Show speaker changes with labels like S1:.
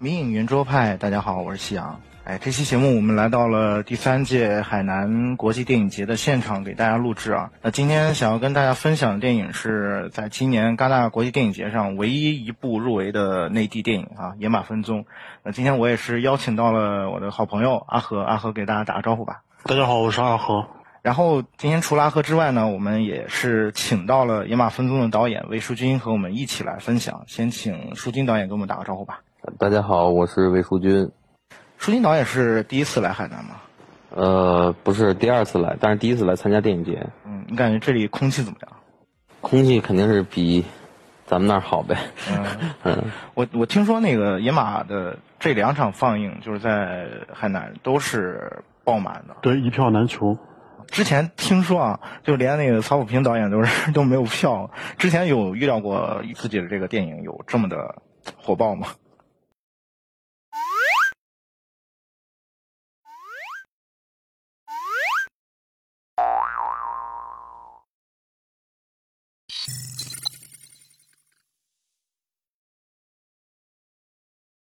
S1: 迷影圆桌派，大家好，我是夕阳。哎，这期节目我们来到了第三届海南国际电影节的现场，给大家录制啊。那今天想要跟大家分享的电影是在今年戛纳国际电影节上唯一一部入围的内地电影啊，《野马分鬃》。那今天我也是邀请到了我的好朋友阿和，阿和给大家打个招呼吧。
S2: 大家好，我是阿和。
S1: 然后今天除了阿和之外呢，我们也是请到了《野马分鬃》的导演魏书君和我们一起来分享。先请书君导演给我们打个招呼吧。
S3: 大家好，我是魏淑君。
S1: 舒金导演是第一次来海南吗？
S3: 呃，不是第二次来，但是第一次来参加电影节。
S1: 嗯，你感觉这里空气怎么样？
S3: 空气肯定是比咱们那儿好呗。
S1: 嗯嗯，我我听说那个野马的这两场放映就是在海南都是爆满的。
S2: 对，一票难求。
S1: 之前听说啊，就连那个曹保平导演都是 都没有票。之前有预料过自己的这个电影有这么的火爆吗？